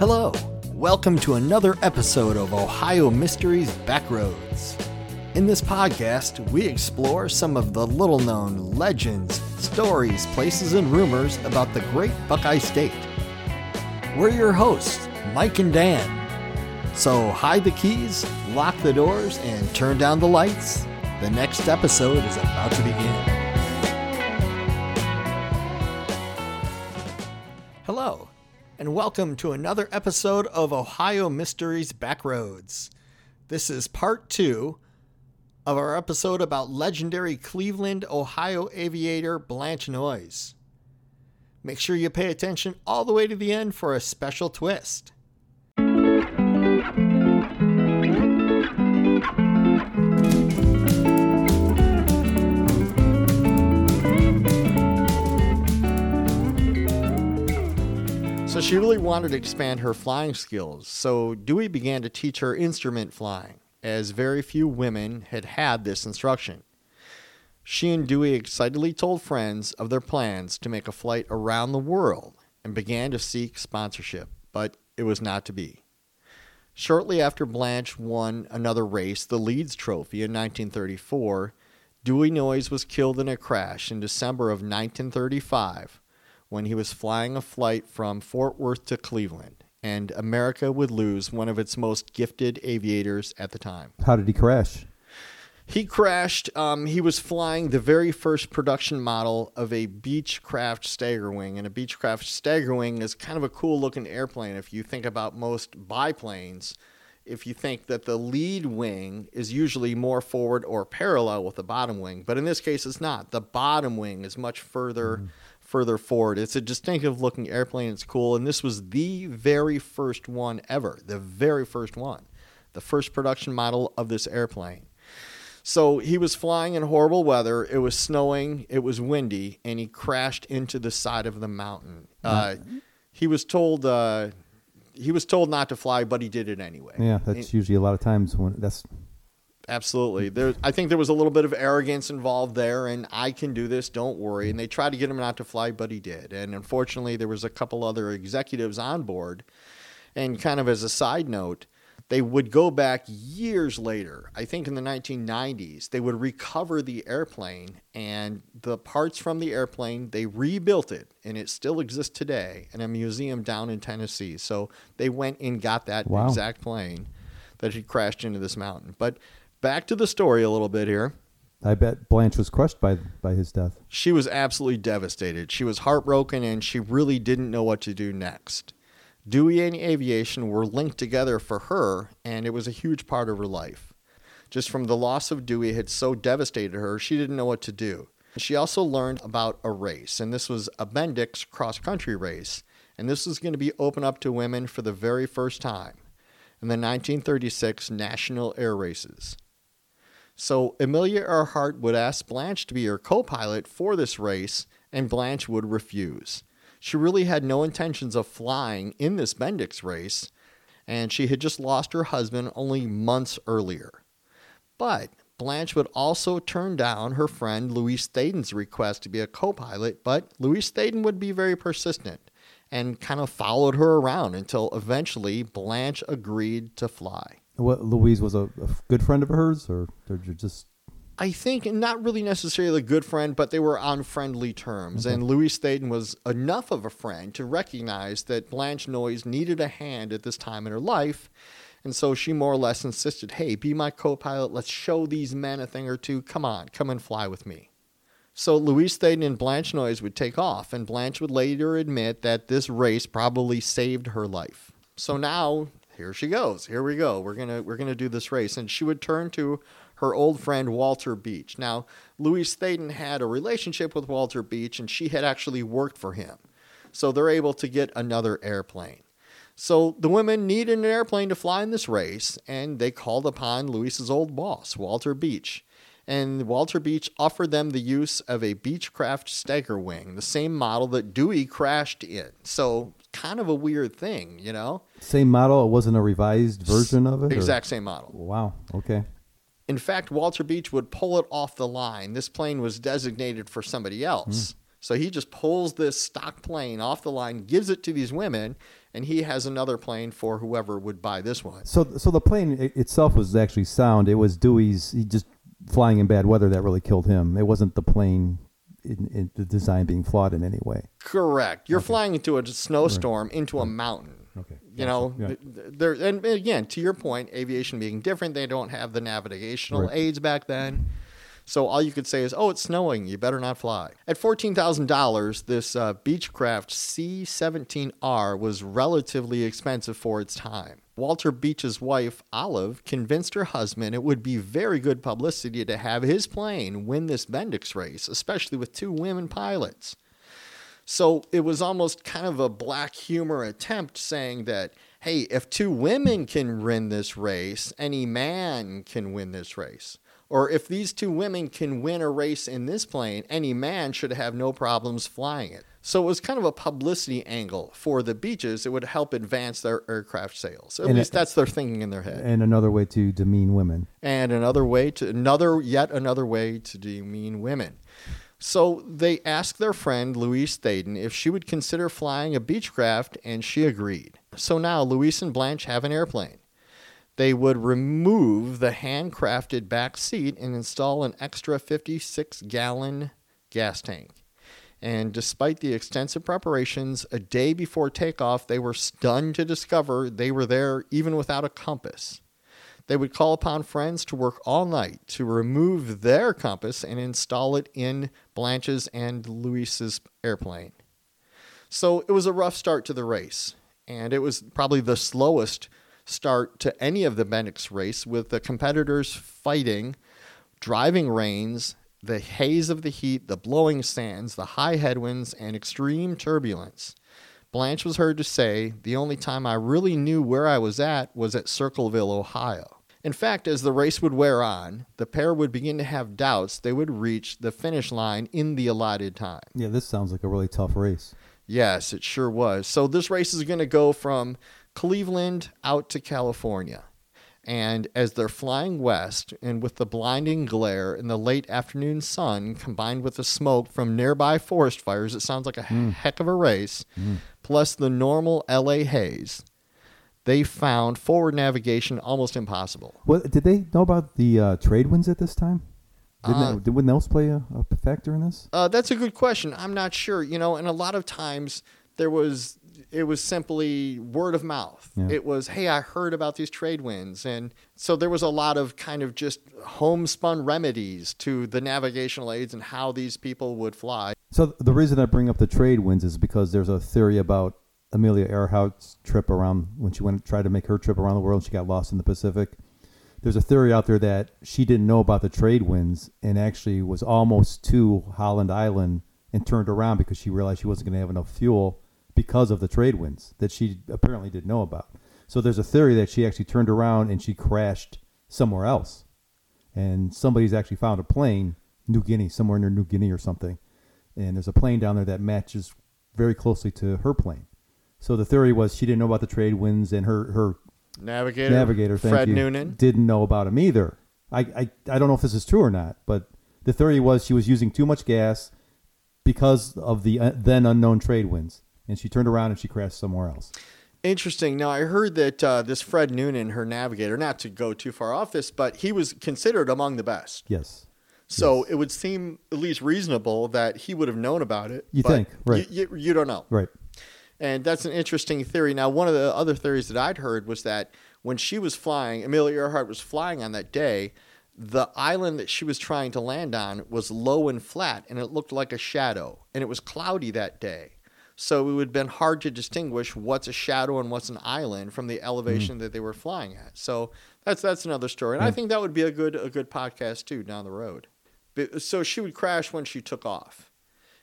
Hello, welcome to another episode of Ohio Mysteries Backroads. In this podcast, we explore some of the little known legends, stories, places, and rumors about the great Buckeye State. We're your hosts, Mike and Dan. So hide the keys, lock the doors, and turn down the lights. The next episode is about to begin. And welcome to another episode of Ohio Mysteries Backroads. This is part two of our episode about legendary Cleveland, Ohio aviator Blanche Noyes. Make sure you pay attention all the way to the end for a special twist. So she really wanted to expand her flying skills. So Dewey began to teach her instrument flying, as very few women had had this instruction. She and Dewey excitedly told friends of their plans to make a flight around the world and began to seek sponsorship, but it was not to be. Shortly after Blanche won another race, the Leeds Trophy in 1934, Dewey Noyes was killed in a crash in December of 1935 when he was flying a flight from Fort Worth to Cleveland, and America would lose one of its most gifted aviators at the time. How did he crash? He crashed. Um, he was flying the very first production model of a Beechcraft Staggerwing, and a Beechcraft Staggerwing is kind of a cool looking airplane. If you think about most biplanes, if you think that the lead wing is usually more forward or parallel with the bottom wing, but in this case, it's not. The bottom wing is much further. Mm-hmm further forward. It's a distinctive looking airplane. It's cool. And this was the very first one ever, the very first one, the first production model of this airplane. So he was flying in horrible weather. It was snowing, it was windy, and he crashed into the side of the mountain. Uh, he was told. Uh, he was told not to fly, but he did it anyway. Yeah, that's usually a lot of times when that's Absolutely. There, I think there was a little bit of arrogance involved there, and I can do this. Don't worry. And they tried to get him not to fly, but he did. And unfortunately, there was a couple other executives on board. And kind of as a side note, they would go back years later. I think in the 1990s, they would recover the airplane and the parts from the airplane. They rebuilt it, and it still exists today in a museum down in Tennessee. So they went and got that wow. exact plane that had crashed into this mountain. But back to the story a little bit here. I bet Blanche was crushed by by his death. She was absolutely devastated. She was heartbroken and she really didn't know what to do next. Dewey and aviation were linked together for her, and it was a huge part of her life. Just from the loss of Dewey had so devastated her, she didn't know what to do. She also learned about a race, and this was a Bendix cross country race, and this was going to be open up to women for the very first time in the 1936 National Air Races. So Amelia Earhart would ask Blanche to be her co pilot for this race, and Blanche would refuse. She really had no intentions of flying in this Bendix race, and she had just lost her husband only months earlier. But Blanche would also turn down her friend Louise Thaden's request to be a co pilot, but Louise Thaden would be very persistent and kind of followed her around until eventually Blanche agreed to fly. What Louise was a, a good friend of hers, or they're just I think not really necessarily a good friend, but they were on friendly terms. And Louise Thaden was enough of a friend to recognize that Blanche Noyes needed a hand at this time in her life. And so she more or less insisted, hey, be my co pilot. Let's show these men a thing or two. Come on, come and fly with me. So Louise Thaden and Blanche Noyes would take off, and Blanche would later admit that this race probably saved her life. So now here she goes. Here we go. We're gonna we're gonna do this race. And she would turn to her old friend Walter Beech. Now, Louise Thaden had a relationship with Walter Beech, and she had actually worked for him. So they're able to get another airplane. So the women needed an airplane to fly in this race, and they called upon Louise's old boss, Walter Beech. And Walter Beech offered them the use of a Beechcraft Stagger Wing, the same model that Dewey crashed in. So kind of a weird thing, you know? Same model. It wasn't a revised version of it. or- Exact same model. Wow. Okay. In fact, Walter Beech would pull it off the line. This plane was designated for somebody else. Hmm. So he just pulls this stock plane off the line, gives it to these women, and he has another plane for whoever would buy this one. So, so the plane itself was actually sound. It was Dewey's. He just flying in bad weather that really killed him. It wasn't the plane, in, in the design being flawed in any way. Correct. You're flying into a snowstorm into a mountain. Okay. You know, Yeah. th- th- there and again, to your point, aviation being different, they don't have the navigational Right. aids back then. So all you could say is, "Oh, it's snowing. You better not fly." At fourteen thousand dollars, this uh, Beechcraft C-17R was relatively expensive for its time. Walter Beech's wife, Olive, convinced her husband it would be very good publicity to have his plane win this Bendix race, especially with two women pilots. So it was almost kind of a black humor attempt saying that, hey, if two women can win this race, any man can win this race. Or if these two women can win a race in this plane, any man should have no problems flying it. So it was kind of a publicity angle for the Beeches. It would help advance their aircraft sales. At And least it- that's their thinking in their head. And another way to demean women. and another way to another yet another way to demean women. So they asked their friend Louise Thaden if she would consider flying a Beechcraft, and she agreed. So now Louise and Blanche have an airplane. They would remove the handcrafted back seat and install an extra 56 gallon gas tank. And despite the extensive preparations, a day before takeoff, they were stunned to discover they were there even without a compass. They would call upon friends to work all night to remove their compass and install it in Blanche's and Louise's airplane. So it was a rough start to the race, and it was probably the slowest start to any of the Bendix race, with the competitors fighting driving rains, the haze of the heat, the blowing sands, the high headwinds, and extreme turbulence. Blanche was heard to say, The only time I really knew where I was at was at Circleville, Ohio. In fact, as the race would wear on, the pair would begin to have doubts they would reach the finish line in the allotted time. Yeah, this sounds like a really tough race. Yes, it sure was. So this race is going to go from Cleveland out to California. And as they're flying west, and with the blinding glare in the late afternoon sun combined with the smoke from nearby forest fires, it sounds like a heck of a race, plus the normal LA haze, they found forward navigation almost impossible. What did they know about the uh, trade winds at this time? Didn't Uh, that, did, wouldn't those play a, a factor in this? Uh, that's a good question. I'm not sure. You know, and a lot of times there was it was simply word of mouth. Yeah. It was, hey, I heard about these trade winds, and so there was a lot of kind of just homespun remedies to the navigational aids and how these people would fly. So the reason I bring up the trade winds is because there's a theory about Amelia Earhart's trip around when she went tried to make her trip around the world. And she got lost in the Pacific. There's a theory out there that she didn't know about the trade winds and actually was almost to Howland Island and turned around because she realized she wasn't going to have enough fuel because of the trade winds that she apparently didn't know about. So there's a theory that she actually turned around and she crashed somewhere else. And somebody's actually found a plane, New Guinea, somewhere near New Guinea or something. And there's a plane down there that matches very closely to her plane. So the theory was she didn't know about the trade winds and her, her Navigator, navigator, Fred you, Noonan. didn't know about him either. I, I, I don't know if this is true or not, but the theory was she was using too much gas because of the uh, then unknown trade winds. And she turned around and she crashed somewhere else. Interesting. Now, I heard that uh, this Fred Noonan, her navigator, not to go too far off this, but he was considered among the best. Yes. So it would seem at least reasonable that he would have known about it. You think, right. You, you, you don't know. Right. And that's an interesting theory. Now, one of the other theories that I'd heard was that when she was flying, Amelia Earhart was flying on that day, the island that she was trying to land on was low and flat, and it looked like a shadow, and it was cloudy that day. So it would have been hard to distinguish what's a shadow and what's an island from the elevation that they were flying at. So that's that's another story, and I think that would be a good a good podcast too down the road. But, so she would crash when she took off,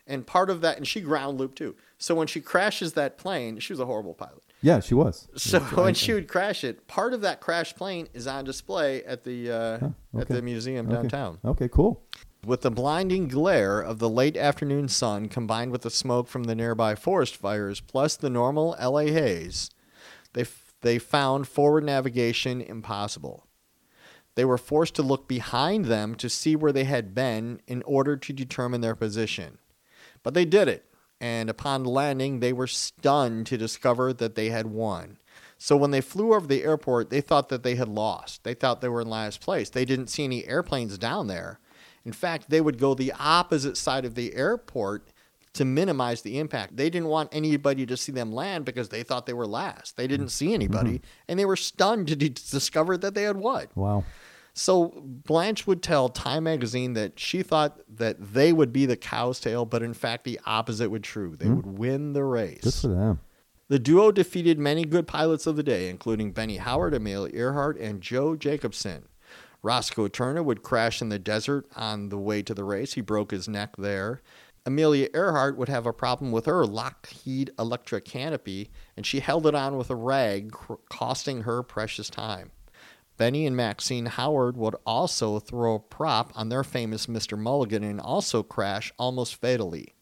and part of that, and she ground loop too. So when she crashes that plane, she was a horrible pilot. Yeah, she was. So I- when she would crash it, part of that crash plane is on display at the uh, at okay. the museum Okay. downtown. Okay, cool. With the blinding glare of the late afternoon sun combined with the smoke from the nearby forest fires, plus the normal LA haze, they, f- they found forward navigation impossible. They were forced to look behind them to see where they had been in order to determine their position. But they did it, and upon landing, they were stunned to discover that they had won. So when they flew over the airport, they thought that they had lost. They thought they were in last place. They didn't see any airplanes down there. In fact, they would go the opposite side of the airport to minimize the impact. They didn't want anybody to see them land because they thought they were last. They didn't see mm-hmm. anybody, and they were stunned to d- discover that they had won. Wow. So Blanche would tell Time magazine that she thought that they would be the cow's tail, but in fact the opposite would true. They hmm. would win the race. Good for them. The duo defeated many good pilots of the day, including Benny Howard, Amelia Earhart, and Joe Jacobson. Roscoe Turner would crash in the desert on the way to the race. He broke his neck there. Amelia Earhart would have a problem with her Lockheed Electra canopy, and she held it on with a rag, costing her precious time. Benny and Maxine Howard would also throw a prop on their famous Mr. Mulligan and also crash almost fatally.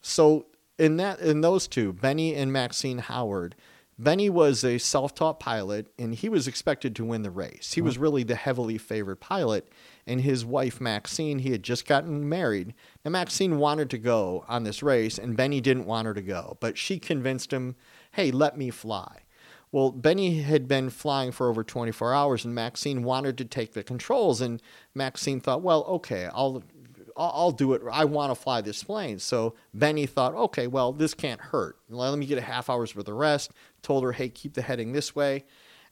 So in that in those two, Benny and Maxine Howard, Benny was a self-taught pilot and he was expected to win the race. He was mm-hmm. really the heavily favored pilot and his wife Maxine, he had just gotten married. Now Maxine wanted to go on this race and Benny didn't want her to go, but she convinced him, "Hey, let me fly." Well, Benny had been flying for over 24 hours, and Maxine wanted to take the controls. And Maxine thought, well, okay, I'll, I'll, I'll do it. I want to fly this plane. So Benny thought, okay, well, this can't hurt. Let me get a half hour's worth of rest. Told her, hey, keep the heading this way.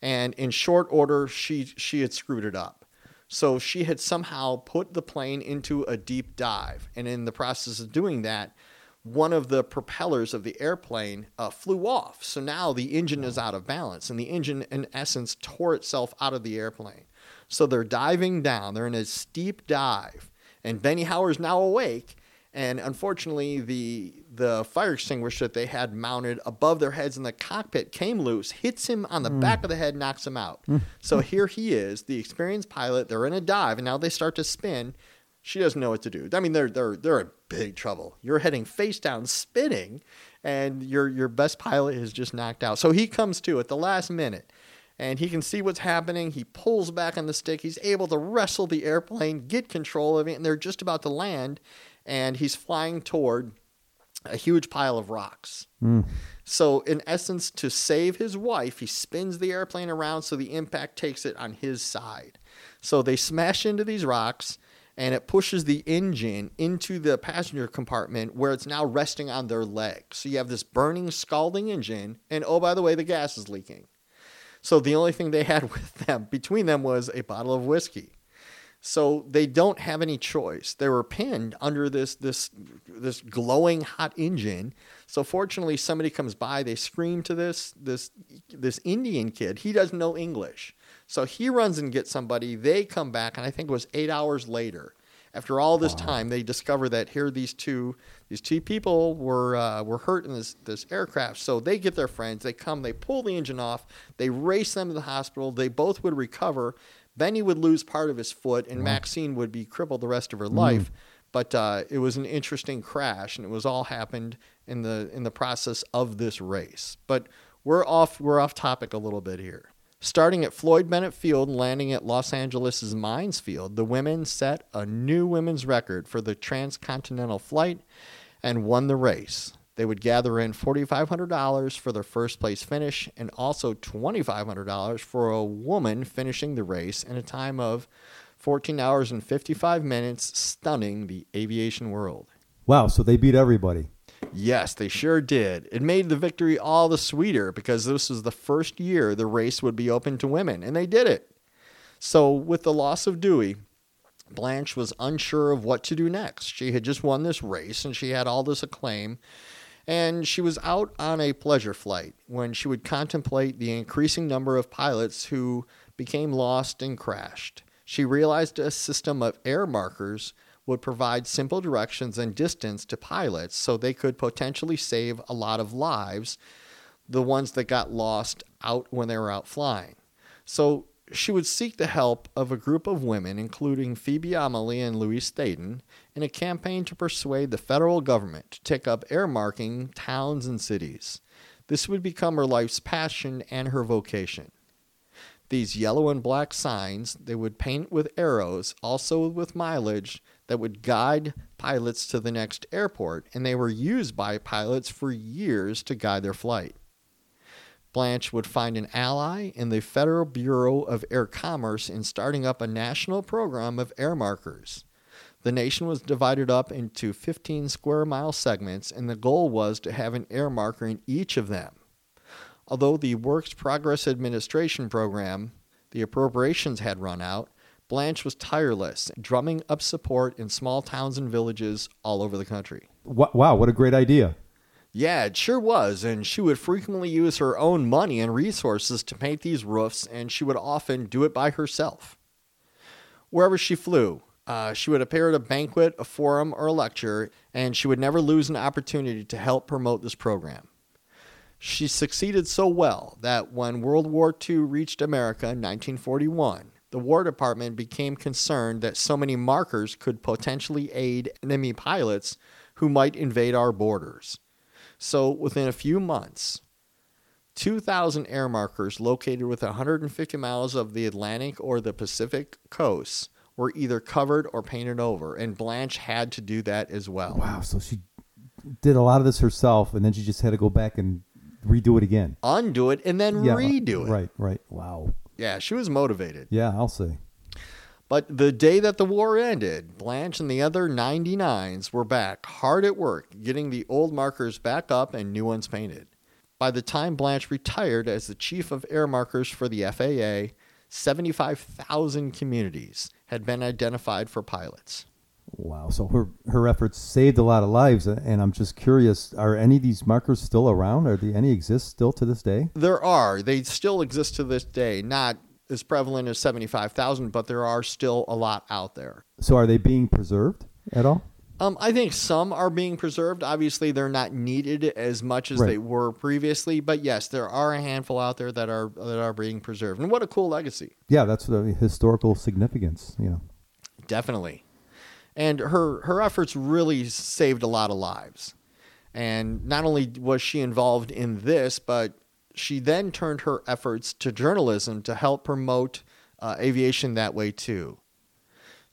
And in short order, she she had screwed it up. So she had somehow put the plane into a deep dive, and in the process of doing that, one of the propellers of the airplane uh, flew off. So now the engine is out of balance, and the engine, in essence, tore itself out of the airplane. So they're diving down. They're in a steep dive, and Benny Howard's now awake. And unfortunately, the the fire extinguisher that they had mounted above their heads in the cockpit came loose, hits him on the hmm. back of the head, knocks him out. Hmm. so here he is, the experienced pilot. They're in a dive, and now they start to spin. She doesn't know what to do. I mean, they're they're they're in big trouble. You're heading face down, spinning, and your your best pilot is just knocked out. So he comes to at the last minute, and he can see what's happening. He pulls back on the stick. He's able to wrestle the airplane, get control of it, and they're just about to land, and he's flying toward a huge pile of rocks. Hmm. So, in essence, to save his wife, he spins the airplane around so the impact takes it on his side. So they smash into these rocks and it pushes the engine into the passenger compartment where it's now resting on their legs. So you have this burning, scalding engine, and oh, by the way, the gas is leaking. So the only thing they had with them, between them, was a bottle of whiskey. So they don't have any choice. They were pinned under this this this glowing hot engine. So fortunately, somebody comes by. They scream to this this this Indian kid. He doesn't know English, so he runs and gets somebody. They come back, and I think it was eight hours later. After all this time, they discover that here these two these two people were uh, were hurt in this this aircraft. So they get their friends. They come. They pull the engine off. They race them to the hospital. They both would recover. Benny would lose part of his foot, and Maxine would be crippled the rest of her life. But uh, it was an interesting crash, and it was all happened in the in the process of this race. But we're off we're off topic a little bit here. Starting at Floyd Bennett Field and landing at Los Angeles' Mines Field, the women set a new women's record for the transcontinental flight and won the race. They would gather in $4,500 for their first place finish and also $2,500 for a woman finishing the race in a time of 14 hours and 55 minutes, stunning the aviation world. Wow, so they beat everybody. Yes, they sure did. It made the victory all the sweeter because this was the first year the race would be open to women, and they did it. So, with the loss of Dewey, Blanche was unsure of what to do next. She had just won this race and she had all this acclaim. And she was out on a pleasure flight when she would contemplate the increasing number of pilots who became lost and crashed. She realized a system of air markers would provide simple directions and distance to pilots so they could potentially save a lot of lives, the ones that got lost out when they were out flying. So she would seek the help of a group of women, including Phoebe Omlie and Louise Thaden, in a campaign to persuade the federal government to take up air marking towns and cities. This would become her life's passion and her vocation. These yellow and black signs they would paint with arrows, also with mileage, that would guide pilots to the next airport, and they were used by pilots for years to guide their flight. Blanche would find an ally in the Federal Bureau of Air Commerce in starting up a national program of air markers. The nation was divided up into 15 square mile segments, and the goal was to have an air marker in each of them. Although the Works Progress Administration program, the appropriations had run out, Blanche was tireless, drumming up support in small towns and villages all over the country. Wow, what a great idea. Yeah, it sure was, and she would frequently use her own money and resources to paint these roofs, and she would often do it by herself. Wherever she flew, uh, she would appear at a banquet, a forum, or a lecture, and she would never lose an opportunity to help promote this program. She succeeded so well that when World War II reached America in 1941, the War Department became concerned that so many markers could potentially aid enemy pilots who might invade our borders. So, within a few months, 2,000 air markers located within 150 miles of the Atlantic or the Pacific coasts were either covered or painted over, and Blanche had to do that as well. Wow, so she did a lot of this herself, and then she just had to go back and redo it again. Undo it and then Yeah, uh, redo it. Right, right. Wow. Yeah, she was motivated. Yeah, I'll say. But the day that the war ended, Blanche and the other 99s were back hard at work getting the old markers back up and new ones painted. By the time Blanche retired as the chief of air markers for the FAA, 75,000 communities had been identified for pilots. Wow. So her her efforts saved a lot of lives, uh, and I'm just curious: Are any of these markers still around? Are they any exist still to this day? There are. They still exist to this day. Not as prevalent as 75,000, but there are still a lot out there. So are they being preserved at all? Um, I think some are being preserved. Obviously, they're not needed as much as Right. they were previously, but yes, there are a handful out there that are that are being preserved. And what a cool legacy! Yeah, that's the historical significance. You know. Definitely. And her her efforts really saved a lot of lives. And not only was she involved in this, but she then turned her efforts to journalism to help promote uh, aviation that way too.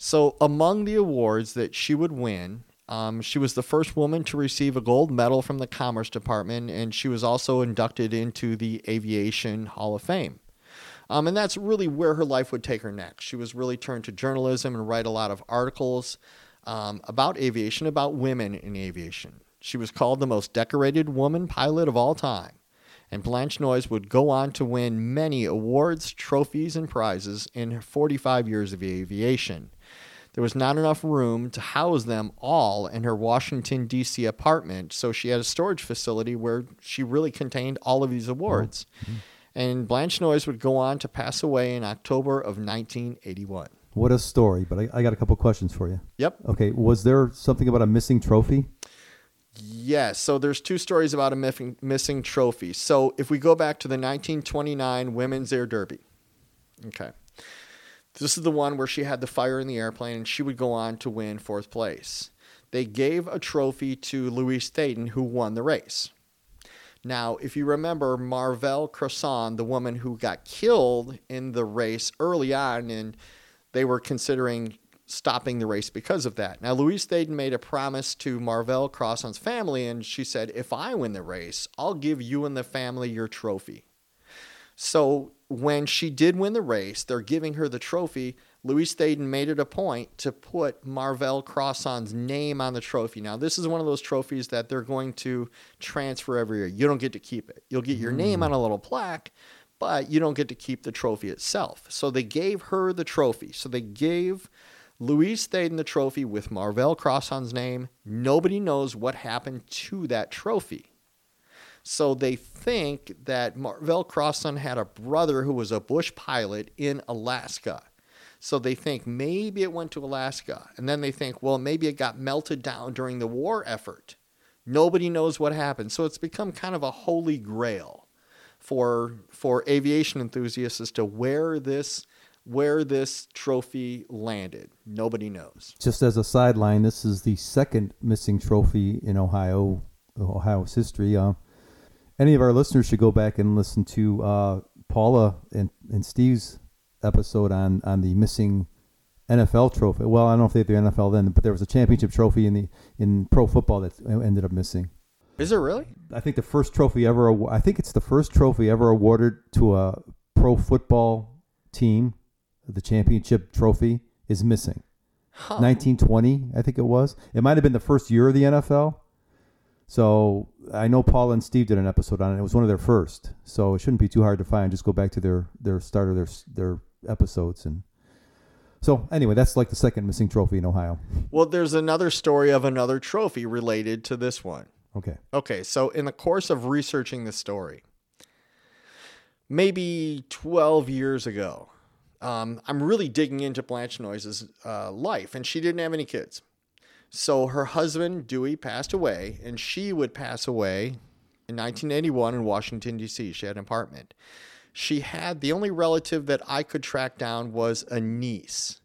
So, among the awards that she would win, um, she was the first woman to receive a gold medal from the Commerce Department, and she was also inducted into the Aviation Hall of Fame. Um, and that's really where her life would take her next. She was really turned to journalism and write a lot of articles um, about aviation, about women in aviation. She was called the most decorated woman pilot of all time. And Blanche Noyes would go on to win many awards, trophies, and prizes in her 45 years of aviation. There was not enough room to house them all in her Washington, D.C. apartment, so she had a storage facility where she really contained all of these awards. Oh, mm-hmm. And Blanche Noyes would go on to pass away in October of 1981. What a story! But I, I got a couple questions for you. Yep. Okay, was there something about a missing trophy? Yes. So there's two stories about a missing, missing trophy. So if we go back to the 1929 Women's Air Derby, okay, this is the one where she had the fire in the airplane and she would go on to win fourth place. They gave a trophy to Louise Thaden, who won the race. Now, if you remember Marvel Crosson, the woman who got killed in the race early on, and they were considering stopping the race because of that. Now, Louise Thaden made a promise to Marvel Crosson's family, and she said, If I win the race, I'll give you and the family your trophy. So when she did win the race, they're giving her the trophy. Louise Thaden made it a point to put Marvel Crosson's name on the trophy. Now, this is one of those trophies that they're going to transfer every year. You don't get to keep it. You'll get your hmm. name on a little plaque, but you don't get to keep the trophy itself. So they gave her the trophy. So they gave Louise in the trophy with Marvel Crosson's name. Nobody knows what happened to that trophy. So they think that Marvel Crosson had a brother who was a bush pilot in Alaska. So they think maybe it went to Alaska. And then they think, well, maybe it got melted down during the war effort. Nobody knows what happened. So it's become kind of a holy grail for for aviation enthusiasts as to where this where this trophy landed. Nobody knows. Just as a sideline, this is the second missing trophy in Ohio, Ohio's history. Uh, any of our listeners should go back and listen to uh, Paula and, and Steve's episode on, on the missing NFL trophy. Well, I don't know if they had the NFL then, but there was a championship trophy in the in pro football that ended up missing. Is it really? I think the first trophy ever. I think it's the first trophy ever awarded to a pro football team. The championship trophy is missing. Huh. 1920, I think it was. It might have been the first year of the NFL. So I know Paul and Steve did an episode on it. It was one of their first, so it shouldn't be too hard to find. Just go back to their their start of their their episodes and. So anyway, that's like the second missing trophy in Ohio. Well, there's another story of another trophy related to this one. Okay. Okay, so in the course of researching the story, maybe 12 years ago, um, I'm really digging into Blanche Noyes' uh, life, and she didn't have any kids. So her husband, Dewey, passed away, and she would pass away in 1981 in Washington, D.C. She had an apartment. She had the only relative that I could track down was a niece.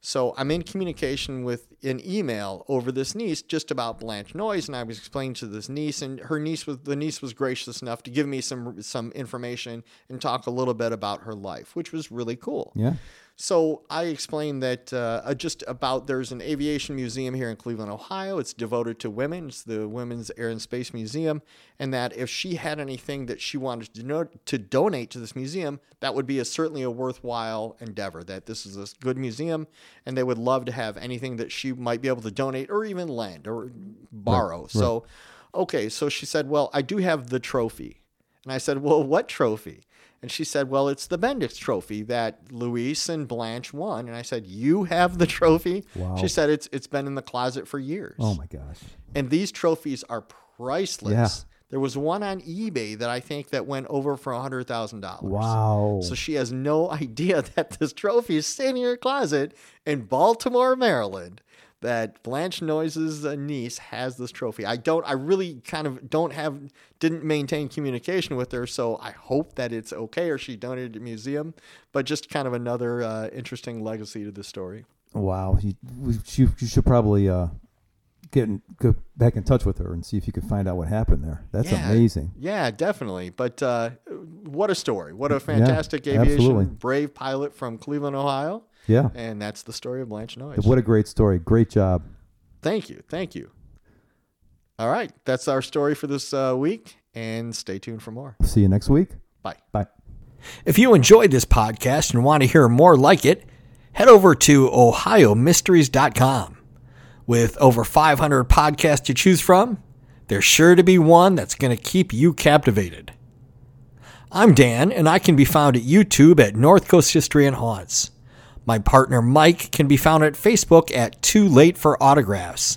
So I'm in communication with an email over this niece just about Blanche Noyes, and I was explaining to this niece, and her niece was the niece was gracious enough to give me some some information and talk a little bit about her life, which was really cool. Yeah. So I explained that uh, just about there's an aviation museum here in Cleveland, Ohio. It's devoted to women. It's the Women's Air and Space Museum, and that if she had anything that she wanted to, know, to donate to this museum, that would be a, certainly a worthwhile endeavor. That this is a good museum, and they would love to have anything that she might be able to donate or even lend or borrow. Right, so, okay, so she said, "Well, I do have the trophy," and I said, "Well, what trophy?" And she said, Well, it's the Bendix trophy that Louise and Blanche won. And I said, You have the trophy? Wow. She said, it's, it's been in the closet for years. Oh, my gosh. And these trophies are priceless. Yeah. There was one on eBay that I think that went over for $100,000. Wow. So she has no idea that this trophy is sitting in her closet in Baltimore, Maryland that Blanche Noyes' uh, niece has this trophy. I don't, I really kind of don't have, didn't maintain communication with her, so I hope that it's okay or she donated it to the museum. But just kind of another uh, interesting legacy to the story. Wow, you, you, you should probably uh, get in, go back in touch with her and see if you can find out what happened there. That's yeah, amazing. Yeah, definitely. But uh, what a story! What a fantastic yeah, aviation absolutely. brave pilot from Cleveland, Ohio. Yeah. And that's the story of Blanche Noyes. What a great story. Great job. Thank you. Thank you. All right. That's our story for this uh, week. And stay tuned for more. See you next week. Bye. Bye. If you enjoyed this podcast and want to hear more like it, head over to ohiomysteries.com. With over 500 podcasts to choose from, there's sure to be one that's going to keep you captivated. I'm Dan, and I can be found at YouTube at North Coast History and Haunts. My partner Mike can be found at Facebook at Too Late for Autographs.